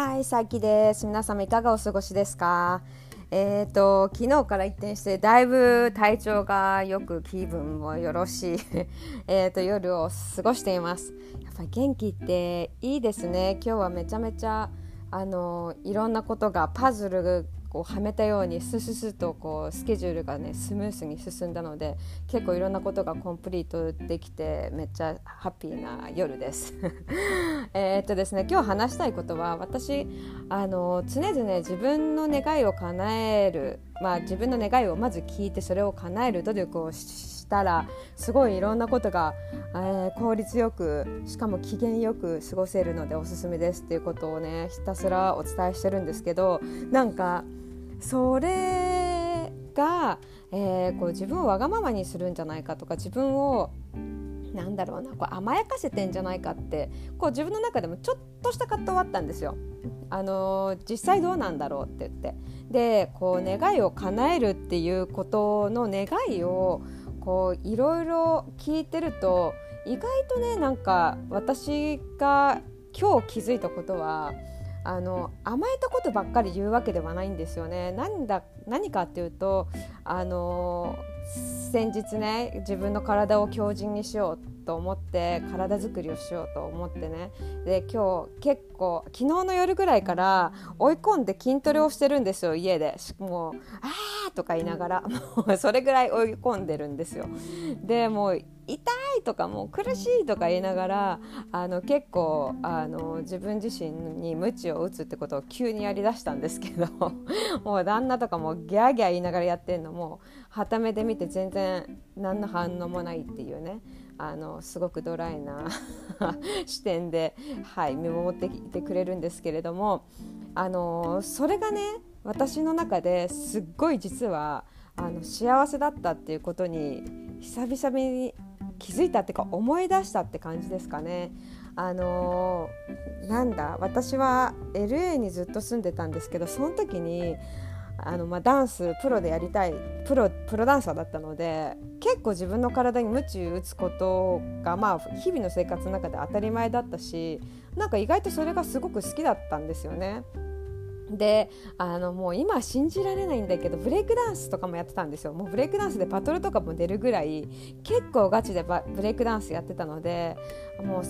はい、さきです。皆様いかがお過ごしですか？えっ、と昨日から一転してだいぶ体調がよく気分もよろしい えと夜を過ごしています。やっぱり元気っていいですね。今日はめちゃめちゃあのいろんなことがパズルこうはめたようにスススとこうスケジュールがねスムースに進んだので結構いろんなことがコンプリートできてめっちゃハッピーな夜です。えっとですね今日話したいことは私あの常々自分の願いを叶えるまあ自分の願いをまず聞いてそれを叶える努力をしたらすごいいろんなことが、えー、効率よくしかも機嫌よく過ごせるのでおすすめですっていうことをねひたすらお伝えしてるんですけどなんかそれが、えー、こう自分をわがままにするんじゃないかとか自分をなんだろうなこう甘やかせてんじゃないかってこう自分の中でもちょっとした葛藤はあったんですよ。あのー、実際どうなんだろうって言ってでこう願いを叶えるっていうことの願いをこういろいろ聞いてると意外とねなんか私が今日気づいたことはあの甘えたことばっかり言うわけではないんですよね。何だ何かっていうとあの先日ね自分の体を強靭にしようと思って体作りをしようと思ってね。で今日結構昨日の夜ぐらいから追い込んで筋トレをしてるんですよ家で。もう「あー」とか言いながら。もうそれぐらい追い込んでるんですよ。でもう痛いとかもう苦しいとか言いながらあの結構あの自分自身に鞭を打つってことを急にやりだしたんですけど もう旦那とかもギャーギャー言いながらやってるのもはためで見て全然何の反応もないっていうねあのすごくドライな 視点で、はい、見守っていてくれるんですけれどもあのそれがね私の中ですっごい実はあの幸せだったっていうことに久々に気づいたっていうか思い出したって感じですかね。あのー、なんだ私は LA にずっと住んでたんですけどその時にあの、まあ、ダンスプロでやりたいプロプロダンサーだったので結構自分の体に鞭打つことが、まあ、日々の生活の中で当たり前だったしなんか意外とそれがすごく好きだったんですよね。であのもう今信じられないんだけどブレイクダンスとかもやってたんですよもうブレイクダンスでバトルとかも出るぐらい結構ガチでブレイクダンスやってたのでもう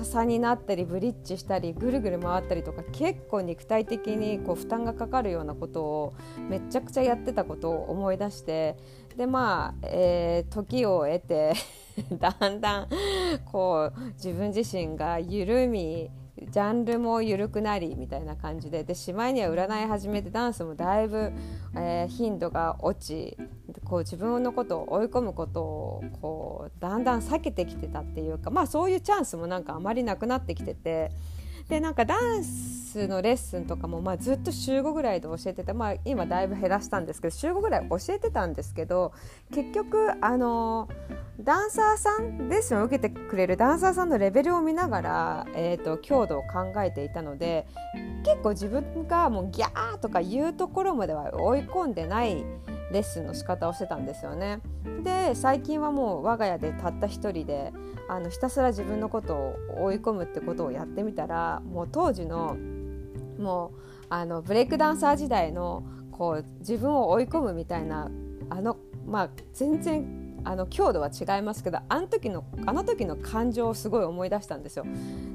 逆さになったりブリッジしたりぐるぐる回ったりとか結構肉体的にこう負担がかかるようなことをめちゃくちゃやってたことを思い出してでまあ、えー、時を経て だんだんこう自分自身が緩みジャンルも緩くなりみたいな感じで。でしまいには占い始めてダンスもだいぶ、えー、頻度が落ちこう自分のことを追い込むことをこうだんだん避けてきてたっていうかまあそういうチャンスもなんかあまりなくなってきてて。でなんかダンスのレッスンとかも、まあ、ずっと週5ぐらいで教えてて、まあ、今だいぶ減らしたんですけど週5ぐらい教えてたんですけど結局あのダンサーさんレッスンを受けてくれるダンサーさんのレベルを見ながら、えーと、強度を考えていたので結構自分がもうギャーとか言うところまでは追い込んでないレッスンの仕方をしてたんですよね。で最近はもう我が家でたった一人であのひたすら自分のことを追い込むってことをやってみたらもう当時のもうあのブレイクダンサー時代のこう自分を追い込むみたいなあのまあ全然あの強度は違いますけどあの時のあの時の感情をすごい思い出したんですよ。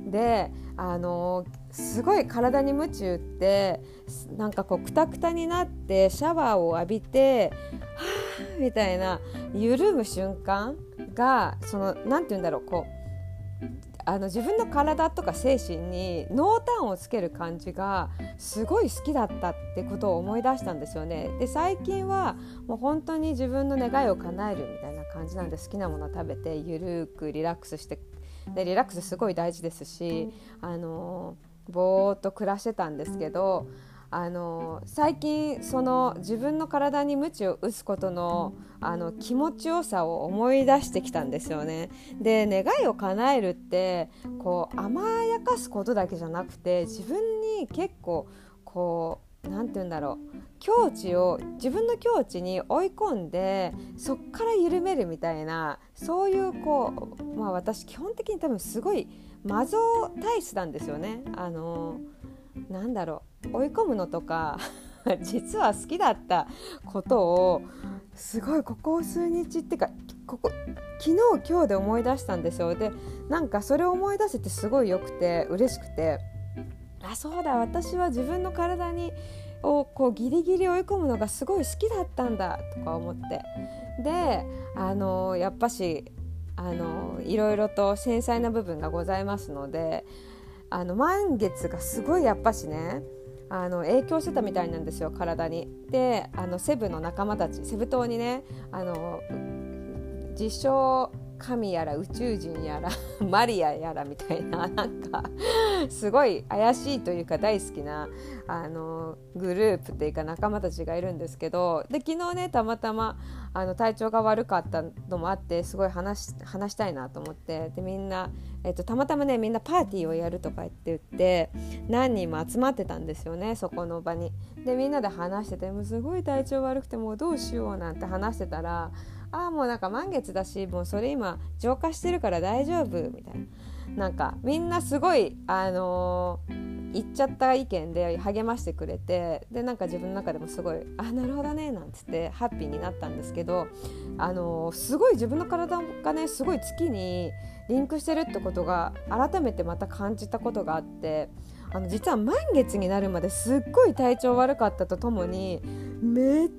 であのすごい体に夢中ってなんかこうくたくたになってシャワーを浴びてはあみたいな緩む瞬間がその何て言うんだろうこうあの自分の体とか精神に濃淡をつける感じがすごい好きだったってことを思い出したんですよね。で最近はもう本当に自分の願いを叶えるみたいな感じなんで好きなもの食べてゆるくリラックスしてでリラックスすごい大事ですしあのぼーっと暮らしてたんですけど。あの最近その自分の体に鞭を打つことのあの気持ちよさを思い出してきたんですよね。で願いを叶えるってこう甘やかすことだけじゃなくて自分に結構こう何て言うんだろう境地を自分の境地に追い込んでそっから緩めるみたいなそういうこう、まあ、私基本的に多分すごいマゾ体質なんですよね。あのなんだろう追い込むのとか 実は好きだったことをすごいここ数日っていうかここ昨日今日で思い出したんですよ。でなんかそれを思い出せてすごいよくて嬉しくて。あそうだ私は自分の体にをこうギリギリ追い込むのがすごい好きだったんだとか思って。であのやっぱしあのいろいろと繊細な部分がございますのであの満月がすごいやっぱしねあの影響してたみたいなんですよ体に。であのセブの仲間たちセブ島にねあの実証神やら宇宙人やら マリアやらみたいな なんかすごい怪しいというか大好きなあのグループっていうか仲間たちがいるんですけどで昨日ねたまたまあの体調が悪かったのもあってすごい話話したいなと思ってでみんな、えっと、たまたまねみんなパーティーをやるとか言って言って何人も集まってたんですよねそこの場に。でみんなで話しててもすごい体調悪くてもうどうしようなんて話してたらああもうなんか満月だしもうそれ今浄化してるから大丈夫みたいな。なんかみんなすごいあのー、言っちゃった意見で励ましてくれてでなんか自分の中でもすごい「あなるほどね」なんつってハッピーになったんですけどあのー、すごい自分の体がねすごい月にリンクしてるってことが改めてまた感じたことがあってあの実は満月になるまですっごい体調悪かったとともにめっ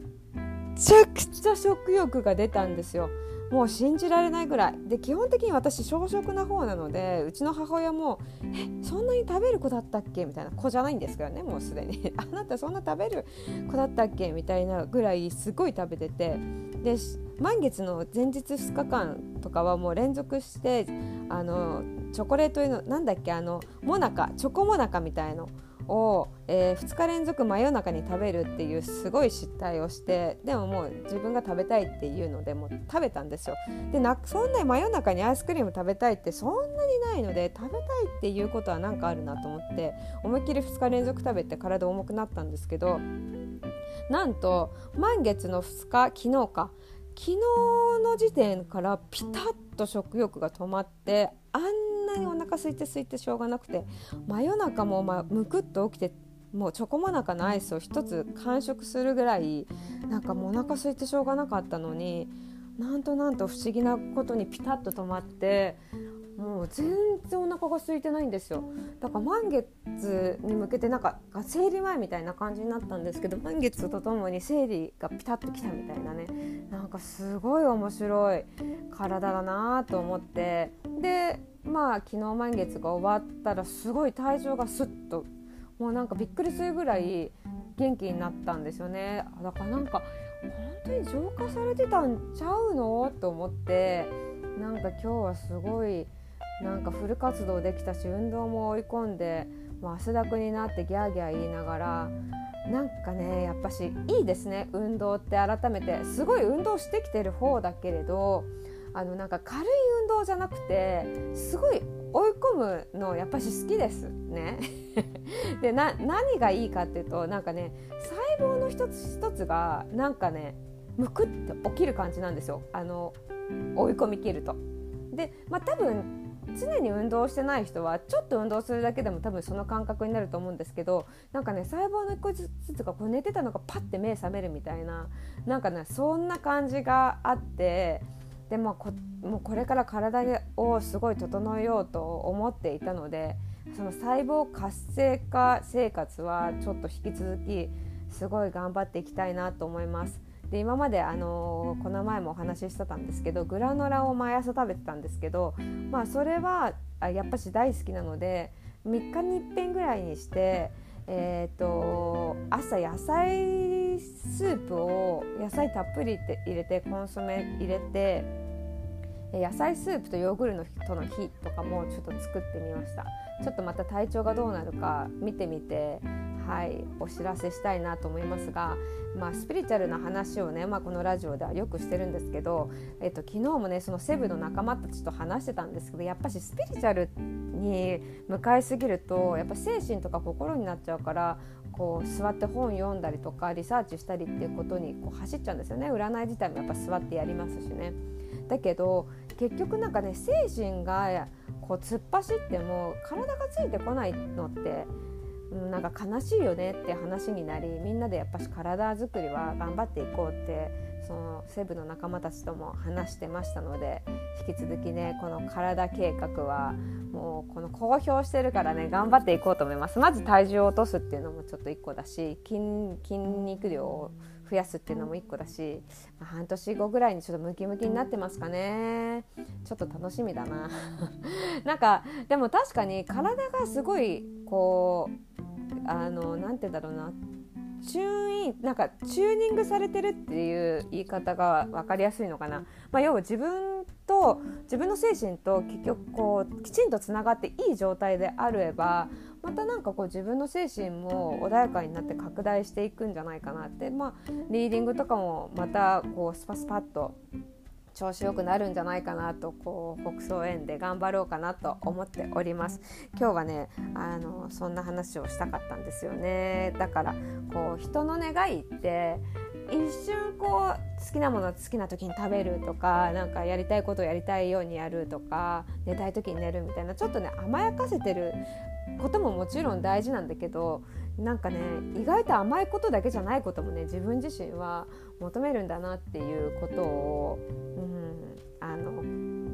ちゃくちゃ食欲が出たんですよ。もう信じられないぐらい。で基本的に私小食な方なのでうちの母親も「えそんなに食べる子だったっけ?」みたいな。子じゃないんですけどねもうすでに「あなたそんな食べる子だったっけ?」みたいなぐらいすごい食べてて。で満月の前日2日間とかはもう連続してあのチョコレートのなんだっけ？あのモナカチョコモナカみたいの。を、えー、2日連続真夜中に食べるっていうすごい失態をしてでももう自分が食べたいっていうのでもう食べたんですよ。でなそんなに真夜中にアイスクリーム食べたいってそんなにないので食べたいっていうことは何かあるなと思って思いっきり2日連続食べて体重くなったんですけどなんと満月の2日昨日か。昨日の時点からピタッと食欲が止まってあん然お腹空いて空いてしょうがなくて。真夜中もまむくっと起きてもうチョコモナカのアイスを1つ完食するぐらいなんかもうお腹空いてしょうがなかったのになんとなんと不思議なことにピタッと止まってもう全然お腹が空いてないんですよ。だから満月に向けてなんか生理前みたいな感じになったんですけど満月とともに生理がピタッときたみたいなね。なんかすごい面白い体だなと思って。でまあ昨日満月が終わったらすごい体調がスッともうなんかびっくりするぐらい元気になったんですよね。だからなんか本当に浄化されてたんちゃうの？と思って。なんか今日はすごいなんかフル活動できたし運動も追い込んでもう汗だくになってギャーギャー言いながらなんかねやっぱしいいですね運動って改めてすごい運動してきてる方だけれどあのなんか軽い運動じゃなくてすごい追い込むのやっぱし好きですね。で何がいいかっていうとなんかね細胞の一つ一つがなんかねむくって起きる感じなんですよあの追い込み切ると。でまあ多分常に運動してない人はちょっと運動するだけでも多分その感覚になると思うんですけどなんかね細胞の一個ずつがこう寝てたのがパッて目覚めるみたいななんかねそんな感じがあってでもこもうこれから体をすごい整えようと思っていたのでその細胞活性化生活はちょっと引き続きすごい頑張っていきたいなと思います。で今まで、あのー、この前もお話ししてたんですけどグラノラを毎朝食べてたんですけど、まあ、それはやっぱし大好きなので3日に1遍ぐらいにして、えーと朝野菜スープを野菜たっぷりって入れてコンソメ入れて野菜スープとヨーグルトの日とかもちょっと作ってみました。ちょっとまた体調がどうなるか見てみてはいお知らせしたいなと思いますが、まあ、スピリチュアルな話をね、まあ、このラジオではよくしてるんですけど、えっと、昨日もねそのセブの仲間たちと話してたんですけどやっぱしスピリチュアルに向かいすぎるとやっぱ精神とか心になっちゃうからこう座って本読んだりとかリサーチしたりっていうことにこう走っちゃうんですよね占い自体もやっぱ座ってやりますしね。だけど結局なんかね精神がこう突っ走っても体がついてこないのってなんか悲しいよねって話になりみんなでやっぱし体づくりは頑張っていこうってそのセブの仲間たちとも話してましたので引き続きねこの体計画はもうこの公表してるからね頑張っていこうと思います。まず体重を落とすっていうのもちょっと1個だし筋筋肉量を増やすっていうのも1個だし、まあ、半年後ぐらいにちょっとムキムキになってますかね。ちょっと楽しみだな。なんかでも確かに体がすごいこうあの何て言うんだろうな。チューンなんかチューニングされてるっていう言い方が分かりやすいのかな、まあ、要は自分と自分の精神と結局こうきちんとつながっていい状態であればまたなんかこう自分の精神も穏やかになって拡大していくんじゃないかなって。まあリーディングとかもまたこうスパスパッと調子よくなるんじゃないかなとこう北総園で頑張ろうかなと思っております。今日はねあのそんな話をしたかったんですよね。だからこう人の願いって一瞬こう好きなものを好きな時に食べるとかなんかやりたいことをやりたいようにやるとか寝たい時に寝るみたいなちょっとね甘やかせてることももちろん大事なんだけどなんかね意外と甘いことだけじゃないこともね自分自身は求めるんだなっていうことを、うん、あの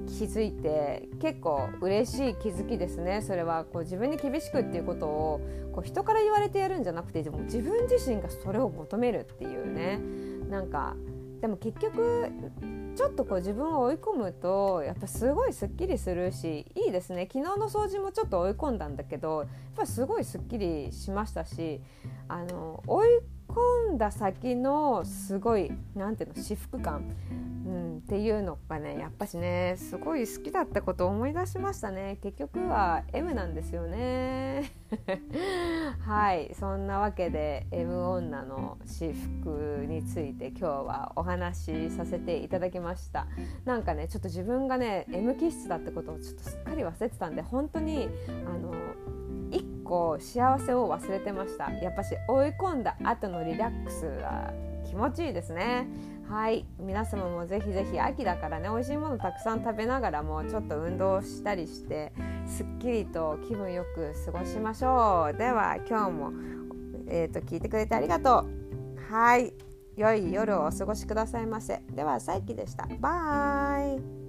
気づいて結構嬉しい気づきですね。それはこう自分に厳しくっていうことをこう人から言われてやるんじゃなくてでも自分自身がそれを求めるっていうね。なんかでも結局ちょっとこう自分を追い込むとやっぱすごいすっきりするしいいですね。昨日の掃除もちょっと追い込んだんだけどやっぱすごいすっきりしましたしあの追い込んだ先のすごい何ていうの私服感、う、っていうのがねやっぱしねすごい好きだったことを思い出しましたね結局は M なん。ですよねはいそん。なわけで M 女の私服について今日はお話しさせていただきましたなん。かねちょっと自分がね M 気質だってことをちょっとすっかり忘れてたん。で本当にあの一個幸せを忘れてました。やっぱし追い込んだ後のリラックスは気持ちいいですね。はい。皆様もぜひぜひ秋だからね美味しいものたくさん食べながらもちょっと運動したりしてすっきりと気分よく過ごしましょう。では今日も、えーと、聞いてくれてありがとう。はい。良い夜をお過ごしくださいませ。ではさいきでした。バイ。